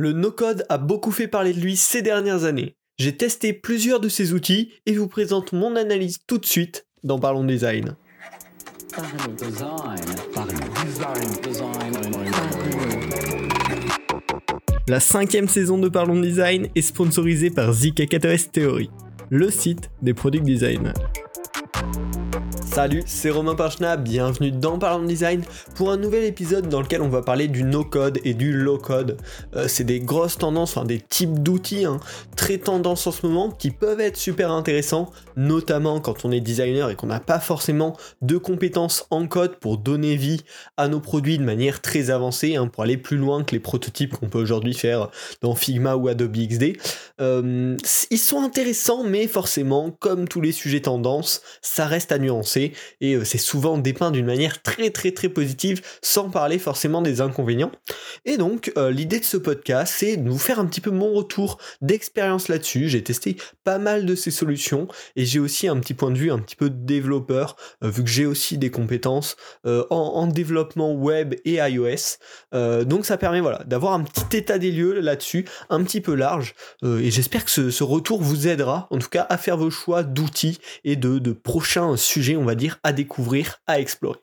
Le no-code a beaucoup fait parler de lui ces dernières années. J'ai testé plusieurs de ces outils et vous présente mon analyse tout de suite dans Parlons Design. La cinquième saison de Parlons Design est sponsorisée par ZK4S Theory, le site des product designers. Salut, c'est Romain Parchna, bienvenue dans Parlons Design pour un nouvel épisode dans lequel on va parler du no-code et du low-code. Euh, c'est des grosses tendances, enfin des types d'outils hein, très tendances en ce moment qui peuvent être super intéressants, notamment quand on est designer et qu'on n'a pas forcément de compétences en code pour donner vie à nos produits de manière très avancée, hein, pour aller plus loin que les prototypes qu'on peut aujourd'hui faire dans Figma ou Adobe XD. Euh, ils sont intéressants, mais forcément, comme tous les sujets tendances, ça reste à nuancer et euh, c'est souvent dépeint d'une manière très très très positive sans parler forcément des inconvénients. Et donc euh, l'idée de ce podcast c'est de vous faire un petit peu mon retour d'expérience là-dessus. J'ai testé pas mal de ces solutions et j'ai aussi un petit point de vue un petit peu développeur euh, vu que j'ai aussi des compétences en, développement web et iOS. donc ça permet voilà d'avoir un petit état des lieux là-dessus, un petit peu large et j'espère que ce, retour vous aidera en tout cas à faire vos choix d'outils et de, de prochains sujets on va dire, à découvrir, à explorer.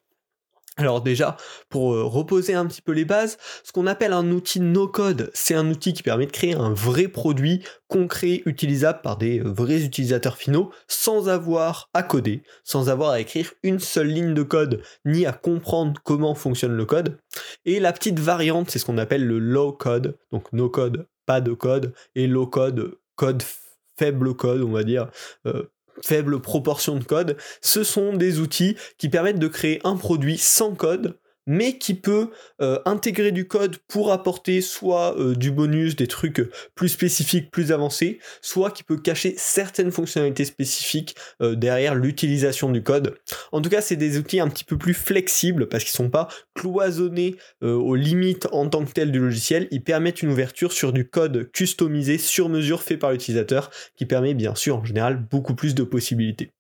Alors déjà, pour euh, reposer un petit peu les bases, ce qu'on appelle un outil no-code, c'est un outil qui permet de créer un vrai produit concret, utilisable par des euh, vrais utilisateurs finaux, sans avoir à coder, sans avoir à écrire une seule ligne de code, ni à comprendre comment fonctionne le code. Et la petite variante, c'est ce qu'on appelle le low-code, donc no-code, pas de code, et low-code, code faible code, on va dire, euh, faible proportion de code, ce sont des outils qui permettent de créer un produit sans code mais qui peut euh, intégrer du code pour apporter soit euh, du bonus, des trucs plus spécifiques, plus avancés, soit qui peut cacher certaines fonctionnalités spécifiques euh, derrière l'utilisation du code. En tout cas, c'est des outils un petit peu plus flexibles parce qu'ils sont pas cloisonnés aux limites en tant que tel du logiciel. Ils permettent une ouverture sur du code customisé sur mesure fait par l'utilisateur, qui permet bien sûr en général beaucoup plus de possibilités.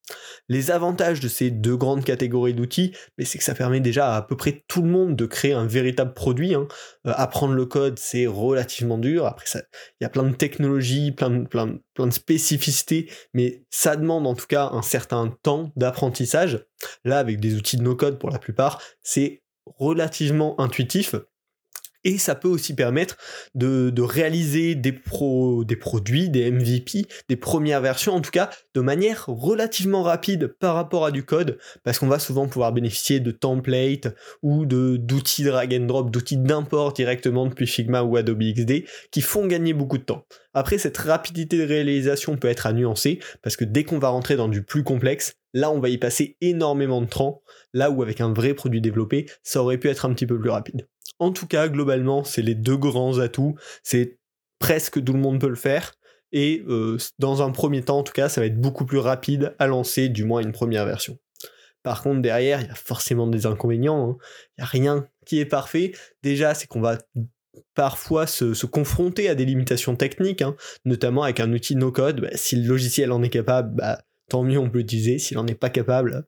Les avantages de ces deux grandes catégories d'outils, c'est que ça permet déjà à, à peu près tout le monde de créer un véritable produit. Hein. Euh, apprendre le code, c'est relativement dur. Après, il y a plein de technologies, plein de, plein, de spécificités, mais ça demande en tout cas un certain temps d'apprentissage. Là, avec des outils de no-code pour la plupart, c'est relativement intuitif et ça peut aussi permettre de, réaliser des, produits, des MVP, des premières versions, en tout cas de manière relativement rapide par rapport à du code, parce qu'on va souvent pouvoir bénéficier de templates ou d'outils drag and drop, d'outils d'import directement depuis Figma ou Adobe XD, qui font gagner beaucoup de temps. Après, cette rapidité de réalisation peut être à nuancer, parce que dès qu'on va rentrer dans du plus complexe, là on va y passer énormément de temps, là où avec un vrai produit développé, ça aurait pu être un petit peu plus rapide. En tout cas, globalement, c'est les deux grands atouts. C'est presque tout le monde peut le faire. Et euh, dans un premier temps, en tout cas, ça va être beaucoup plus rapide à lancer, du moins une première version. Par contre, derrière, il y a forcément des inconvénients. Hein. Il n'y a rien qui est parfait. Déjà, c'est qu'on va parfois se, confronter à des limitations techniques, hein. notamment avec un outil no-code. Bah, si le logiciel en est capable, bah, tant mieux on peut l'utiliser. S'il n'en est pas capable,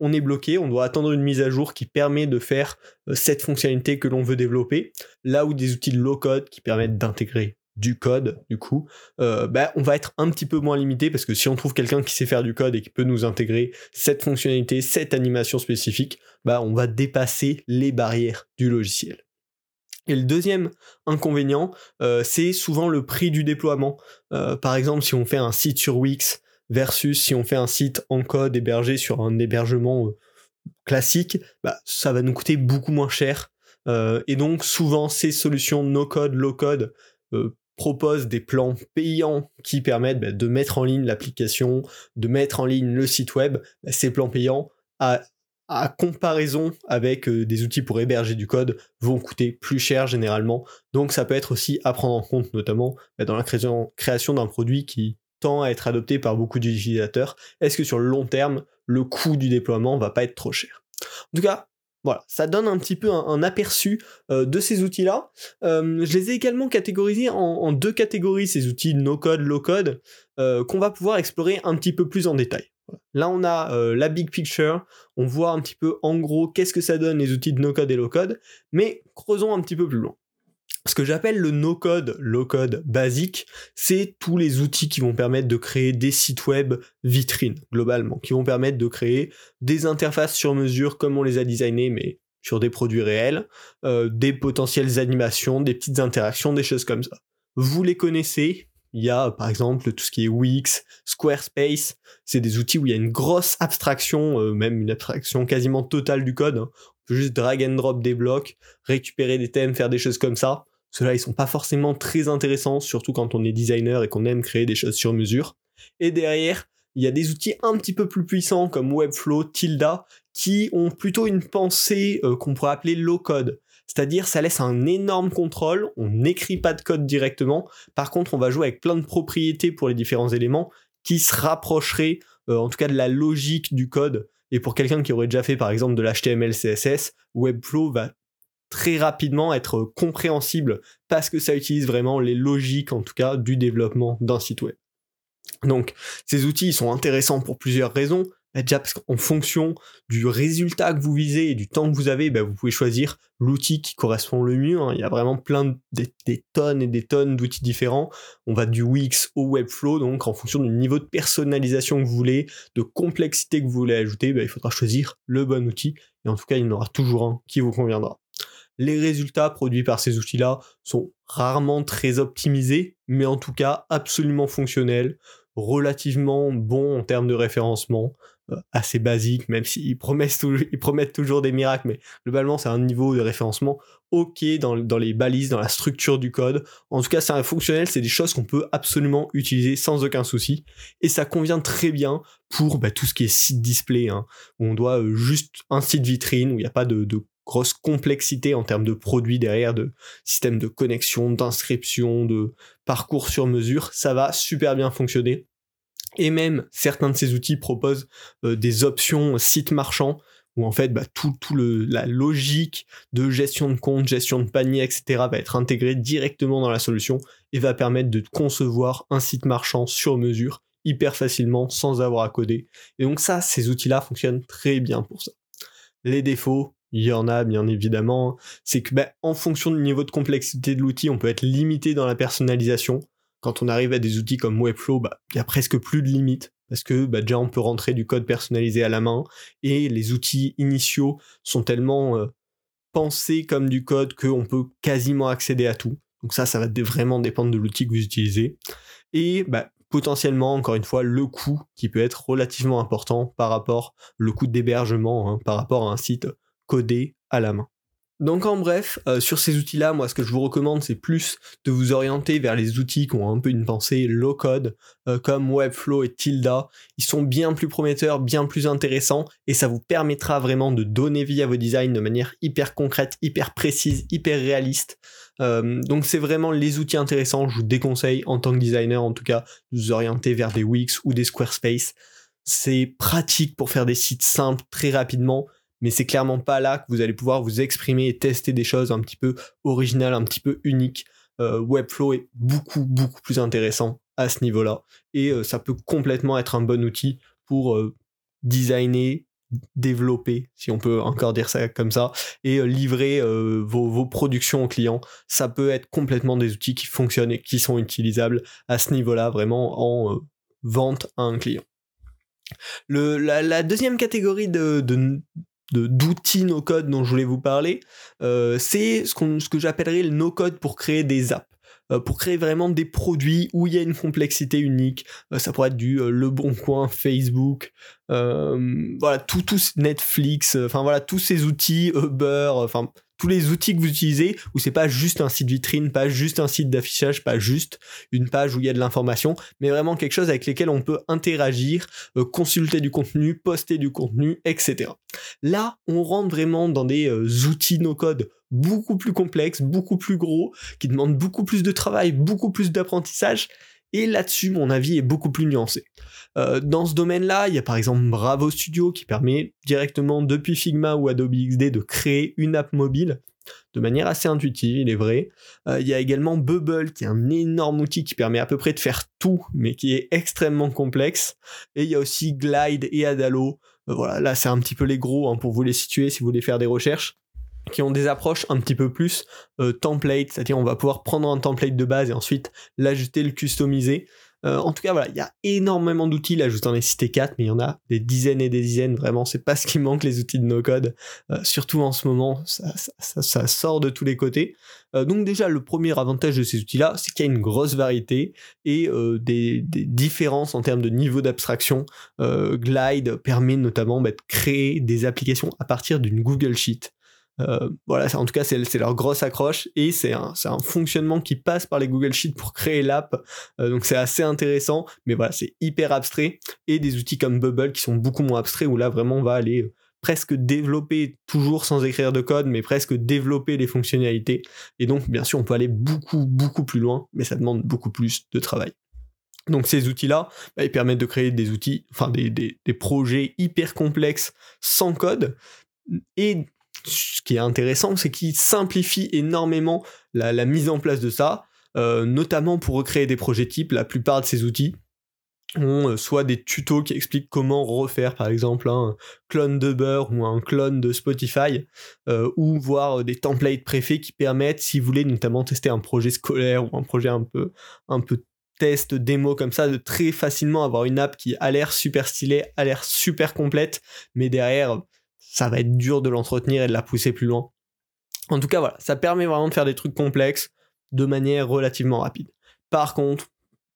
on est bloqué, on doit attendre une mise à jour qui permet de faire euh, cette fonctionnalité que l'on veut développer. Là où des outils de low code qui permettent d'intégrer du code, du coup, euh, bah, on va être un petit peu moins limité parce que si on trouve quelqu'un qui sait faire du code et qui peut nous intégrer cette fonctionnalité, cette animation spécifique, bah, on va dépasser les barrières du logiciel. Et le deuxième inconvénient, euh, c'est souvent le prix du déploiement. par exemple, si on fait un site sur Wix, versus si on fait un site en code hébergé sur un hébergement euh, classique, bah, ça va nous coûter beaucoup moins cher. Euh, et donc souvent ces solutions no code, low code euh, proposent des plans payants qui permettent bah, de mettre en ligne l'application, de mettre en ligne le site web. Bah, ces plans payants, à, comparaison avec des outils pour héberger du code, vont coûter plus cher généralement. Donc ça peut être aussi à prendre en compte, notamment dans la création d'un produit qui à être adopté par beaucoup d'utilisateurs, est-ce que sur le long terme, le coût du déploiement va pas être trop cher? En tout cas, voilà, ça donne un petit peu un, aperçu euh, de ces outils-là. Euh, je les ai également catégorisés en, deux catégories, ces outils no-code, low-code, euh, qu'on va pouvoir explorer un petit peu plus en détail. Là, on a la big picture, on voit un petit peu en gros qu'est-ce que ça donne les outils de no-code et low-code, mais creusons un petit peu plus loin. Ce que j'appelle le no-code, low-code basique, c'est tous les outils qui vont permettre de créer des sites web vitrines, globalement, qui vont permettre de créer des interfaces sur mesure comme on les a designés, mais sur des produits réels, euh, des potentielles animations, des petites interactions, des choses comme ça. Vous les connaissez, il y a par exemple tout ce qui est Wix, Squarespace, c'est des outils où il y a une grosse abstraction, euh, même une abstraction quasiment totale du code. Hein. On peut juste drag and drop des blocs, récupérer des thèmes, faire des choses comme ça. Ceux-là, ils sont pas forcément très intéressants, surtout quand on est designer et qu'on aime créer des choses sur mesure. Et derrière, il y a des outils un petit peu plus puissants comme Webflow, Tilda, qui ont plutôt une pensée euh, qu'on pourrait appeler low code. C'est-à-dire, ça laisse un énorme contrôle, on n'écrit pas de code directement, par contre, on va jouer avec plein de propriétés pour les différents éléments qui se rapprocheraient, euh, en tout cas, de la logique du code. Et pour quelqu'un qui aurait déjà fait, par exemple, de l'HTML, CSS, Webflow va très rapidement être compréhensible parce que ça utilise vraiment les logiques, en tout cas, du développement d'un site web. Donc, ces outils sont intéressants pour plusieurs raisons. Bah, déjà parce qu'en fonction du résultat que vous visez et du temps que vous avez, bah, vous pouvez choisir l'outil qui correspond le mieux. Hein. Il y a vraiment plein des, tonnes et des tonnes d'outils différents. On va du Wix au Webflow, donc en fonction du niveau de personnalisation que vous voulez, de complexité que vous voulez ajouter, bah, il faudra choisir le bon outil. Et en tout cas, il y en aura toujours un qui vous conviendra. Les résultats produits par ces outils-là sont rarement très optimisés, mais en tout cas absolument fonctionnels, relativement bons en termes de référencement, euh, assez basiques, même s'ils promettent, ils promettent toujours des miracles, mais globalement c'est un niveau de référencement ok dans, les balises, dans la structure du code. En tout cas, c'est un fonctionnel, c'est des choses qu'on peut absolument utiliser sans aucun souci, et ça convient très bien pour bah, tout ce qui est site display, hein, où on doit euh, juste un site vitrine, où il n'y a pas de grosse complexité en termes de produits derrière, de système de connexion, d'inscription, de parcours sur mesure, ça va super bien fonctionner. Et même certains de ces outils proposent euh, des options site marchand où en fait bah, tout, tout le, la logique de gestion de compte, gestion de panier, etc. va être intégrée directement dans la solution et va permettre de concevoir un site marchand sur mesure hyper facilement sans avoir à coder. Et donc ça, ces outils-là fonctionnent très bien pour ça. Les défauts, il y en a bien évidemment, c'est que bah, en fonction du niveau de complexité de l'outil, on peut être limité dans la personnalisation. Quand on arrive à des outils comme Webflow, bah, il y a presque plus de limites parce que bah, déjà on peut rentrer du code personnalisé à la main et les outils initiaux sont tellement euh, pensés comme du code qu'on peut quasiment accéder à tout. Donc ça, ça va vraiment dépendre de l'outil que vous utilisez. Et bah, potentiellement, encore une fois, le coût qui peut être relativement important par rapport le coût d'hébergement, hein, par rapport à un site codé à la main. Donc en bref, euh, sur ces outils-là, moi ce que je vous recommande, c'est plus de vous orienter vers les outils qui ont un peu une pensée low-code, euh, comme Webflow et Tilda. Ils sont bien plus prometteurs, bien plus intéressants, et ça vous permettra vraiment de donner vie à vos designs de manière hyper concrète, hyper précise, hyper réaliste. Euh, donc c'est vraiment les outils intéressants, je vous déconseille en tant que designer en tout cas, de vous orienter vers des Wix ou des Squarespace. C'est pratique pour faire des sites simples très rapidement mais c'est clairement pas là que vous allez pouvoir vous exprimer et tester des choses un petit peu originales, un petit peu uniques. Euh, Webflow est beaucoup, beaucoup plus intéressant à ce niveau-là, et euh, ça peut complètement être un bon outil pour euh, designer, développer, si on peut encore dire ça comme ça, et livrer vos, vos, productions aux clients. Ça peut être complètement des outils qui fonctionnent et qui sont utilisables à ce niveau-là, vraiment en vente à un client. Le, la, deuxième catégorie de, d'outils no-code dont je voulais vous parler, euh, c'est ce, ce que j'appellerais le no-code pour créer des apps. Euh, pour créer vraiment des produits où il y a une complexité unique. Euh, ça pourrait être du Le Bon Coin, Facebook, voilà, tout, tout Netflix, enfin voilà, tous ces outils, Uber, enfin tous les outils que vous utilisez où c'est pas juste un site vitrine, pas juste un site d'affichage, pas juste une page où il y a de l'information, mais vraiment quelque chose avec lequel on peut interagir, euh, consulter du contenu, poster du contenu, etc. Là, on rentre vraiment dans des euh, outils no-code beaucoup plus complexes, beaucoup plus gros, qui demandent beaucoup plus de travail, beaucoup plus d'apprentissage. Et là-dessus, mon avis est beaucoup plus nuancé. Euh, dans ce domaine-là, il y a par exemple Bravo Studio qui permet directement depuis Figma ou Adobe XD de créer une app mobile de manière assez intuitive, il est vrai. Euh, il y a également Bubble qui est un énorme outil qui permet à peu près de faire tout, mais qui est extrêmement complexe. Et il y a aussi Glide et Adalo. Euh, voilà, là c'est un petit peu les gros hein, pour vous les situer si vous voulez faire des recherches. Qui ont des approches un petit peu plus euh, template, c'est-à-dire on va pouvoir prendre un template de base et ensuite l'ajouter, le customiser. Euh, en tout cas, voilà, il y a énormément d'outils. Là, je vous en ai cité 4, mais il y en a des dizaines et des dizaines. Vraiment, c'est pas ce qui manque, les outils de no-code. Euh, surtout en ce moment, ça, sort de tous les côtés. donc déjà, le premier avantage de ces outils-là, c'est qu'il y a une grosse variété et des, différences en termes de niveau d'abstraction. Glide permet notamment bah, de créer des applications à partir d'une Google Sheet. Euh, voilà, en tout cas, c'est leur grosse accroche et c'est un, un, fonctionnement qui passe par les Google Sheets pour créer l'app. Euh, donc c'est assez intéressant, mais voilà, c'est hyper abstrait. Et des outils comme Bubble qui sont beaucoup moins abstraits où là vraiment on va aller euh, presque développer, toujours sans écrire de code, mais presque développer les fonctionnalités. Et donc, bien sûr, on peut aller beaucoup, beaucoup plus loin, mais ça demande beaucoup plus de travail. Donc ces outils-là, bah, ils permettent de créer des outils, enfin des, des, des projets hyper complexes sans code, et ce qui est intéressant, c'est qu'il simplifie énormément la, mise en place de ça, euh, notamment pour recréer des projets types. La plupart de ces outils ont euh, soit des tutos qui expliquent comment refaire par exemple un clone de Beurre ou un clone de Spotify, euh, ou voir des templates préfets qui permettent, si vous voulez notamment tester un projet scolaire ou un projet un peu test, démo comme ça, de très facilement avoir une app qui a l'air super stylée, a l'air super complète, mais derrière ça va être dur de l'entretenir et de la pousser plus loin. En tout cas, voilà, ça permet vraiment de faire des trucs complexes de manière relativement rapide. Par contre,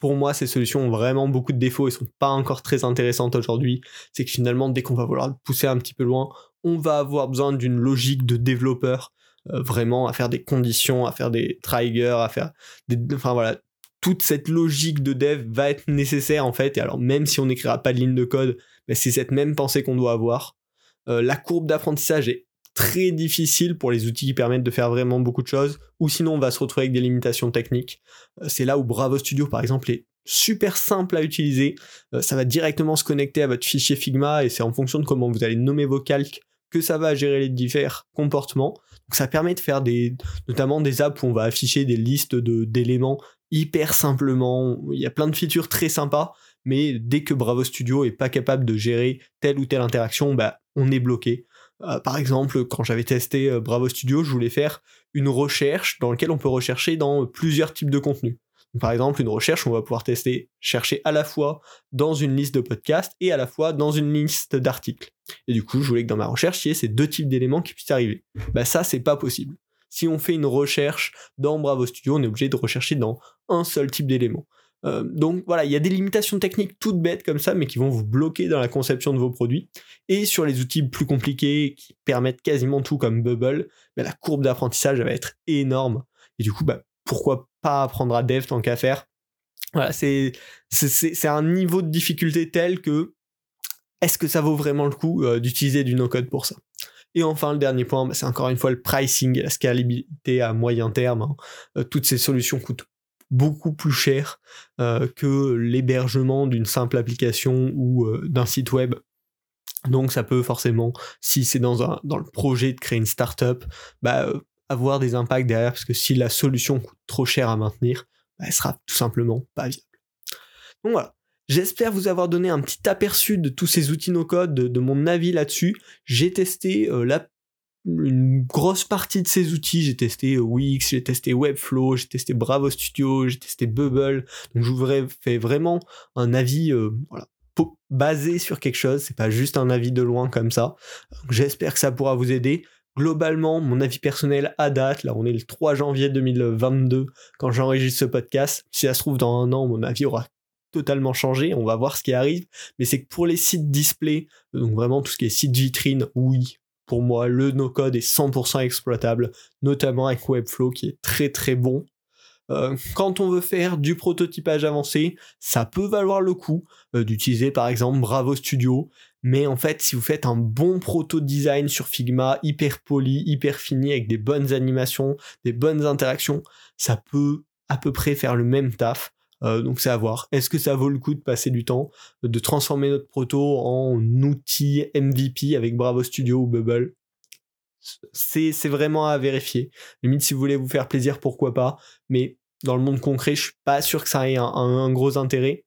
pour moi, ces solutions ont vraiment beaucoup de défauts et sont pas encore très intéressantes aujourd'hui. C'est que finalement, dès qu'on va vouloir le pousser un petit peu loin, on va avoir besoin d'une logique de développeur, euh, vraiment à faire des conditions, à faire des triggers, à faire des, enfin voilà, toute cette logique de dev va être nécessaire en fait. Et alors même si on n'écrira pas de ligne de code, ben, c'est cette même pensée qu'on doit avoir. Euh, la courbe d'apprentissage est très difficile pour les outils qui permettent de faire vraiment beaucoup de choses, ou sinon on va se retrouver avec des limitations techniques. Euh, c'est là où Bravo Studio par exemple est super simple à utiliser, euh, ça va directement se connecter à votre fichier Figma et c'est en fonction de comment vous allez nommer vos calques que ça va gérer les divers comportements. Donc ça permet de faire des, notamment des apps où on va afficher des listes d'éléments hyper simplement. Il y a plein de features très sympas mais dès que Bravo Studio est pas capable de gérer telle ou telle interaction, bah, on est bloqué. Euh, par exemple, quand j'avais testé euh, Bravo Studio, je voulais faire une recherche dans laquelle on peut rechercher dans plusieurs types de contenus. Par exemple, une recherche, on va pouvoir tester, chercher à la fois dans une liste de podcasts et à la fois dans une liste d'articles. Et du coup, je voulais que dans ma recherche, il y ait ces deux types d'éléments qui puissent arriver. Bah ça, c'est pas possible. Si on fait une recherche dans Bravo Studio, on est obligé de rechercher dans un seul type d'élément. Euh, donc voilà, il y a des limitations techniques toutes bêtes comme ça, mais qui vont vous bloquer dans la conception de vos produits. Et sur les outils plus compliqués qui permettent quasiment tout comme Bubble, bah, la courbe d'apprentissage va être énorme. Et du coup, bah, pourquoi pas apprendre à dev tant qu'à faire? Voilà, c'est, un niveau de difficulté tel que est-ce que ça vaut vraiment le coup euh, d'utiliser du no-code pour ça? Et enfin, le dernier point, bah, c'est encore une fois le pricing la scalabilité à moyen terme. Hein. Euh, toutes ces solutions coûtent beaucoup plus cher euh, que l'hébergement d'une simple application ou euh, d'un site web. Donc ça peut forcément, si c'est dans, un, dans le projet de créer une startup, bah, euh, avoir des impacts derrière, parce que si la solution coûte trop cher à maintenir, bah, elle sera tout simplement pas viable. Donc voilà, J'espère vous avoir donné un petit aperçu de tous ces outils no-code, de, mon avis là-dessus. J'ai testé la une grosse partie de ces outils. J'ai testé Wix, j'ai testé Webflow, j'ai testé Bravo Studio, j'ai testé Bubble. Donc je vous fais vraiment un avis euh, voilà, basé sur quelque chose. C'est pas juste un avis de loin comme ça. J'espère que ça pourra vous aider. Globalement, mon avis personnel à date, là on est le 3 janvier 2022 quand j'enregistre ce podcast. Si ça se trouve dans un an, mon avis aura totalement changé, on va voir ce qui arrive, mais c'est que pour les sites display, donc vraiment tout ce qui est site vitrine, oui, pour moi, le no-code est 100% exploitable, notamment avec Webflow qui est très très bon. Euh, quand on veut faire du prototypage avancé, ça peut valoir le coup euh, d'utiliser par exemple Bravo Studio, mais en fait, si vous faites un bon proto-design sur Figma, hyper poli, hyper fini, avec des bonnes animations, des bonnes interactions, ça peut à peu près faire le même taf. Euh, donc c'est à voir. Est-ce que ça vaut le coup de passer du temps, de transformer notre proto en outil MVP avec Bravo Studio ou Bubble? C'est, vraiment à vérifier. Limite, si vous voulez vous faire plaisir, pourquoi pas. Mais dans le monde concret, je suis pas sûr que ça ait un, gros intérêt.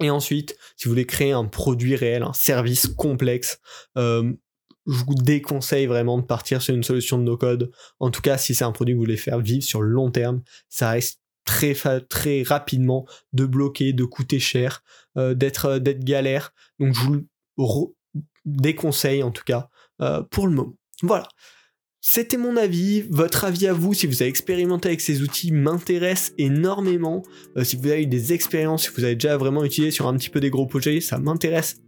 Et ensuite, si vous voulez créer un produit réel, un service complexe, euh, je vous déconseille vraiment de partir sur une solution de no-code. En tout cas, si c'est un produit que vous voulez faire vivre sur le long terme, ça reste très, très rapidement de bloquer, de coûter cher, euh, d'être, d'être galère. Donc je vous déconseille en tout cas pour le moment. Voilà. C'était mon avis, votre avis à vous, si vous avez expérimenté avec ces outils, m'intéresse énormément. Euh, si vous avez eu des expériences, si vous avez déjà vraiment utilisé sur un petit peu des gros projets, ça m'intéresse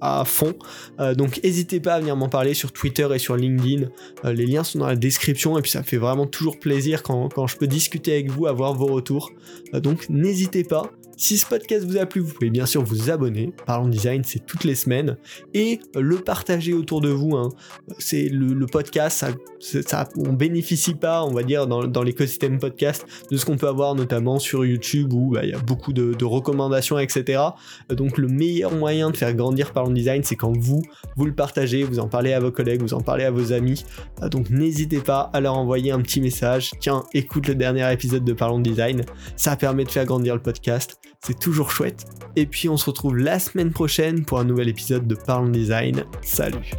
à fond. Euh, donc n'hésitez pas à venir m'en parler sur Twitter et sur LinkedIn. Euh, les liens sont dans la description et puis ça fait vraiment toujours plaisir quand, je peux discuter avec vous, avoir vos retours. donc n'hésitez pas. Si ce podcast vous a plu, vous pouvez bien sûr vous abonner. Parlons design, c'est toutes les semaines. Et le partager autour de vous. Hein. C'est le, podcast, ça, on bénéficie pas, on va dire, dans, l'écosystème podcast de ce qu'on peut avoir notamment sur YouTube où bah, il y a beaucoup de, recommandations, etc. Donc le meilleur moyen de faire grandir Parlons Design, c'est quand vous, vous le partagez, vous en parlez à vos collègues, vous en parlez à vos amis. Donc n'hésitez pas à leur envoyer un petit message. Tiens, écoute le dernier épisode de Parlons Design. Ça permet de faire grandir le podcast c'est toujours chouette. Et puis on se retrouve la semaine prochaine pour un nouvel épisode de Parlons Design. Salut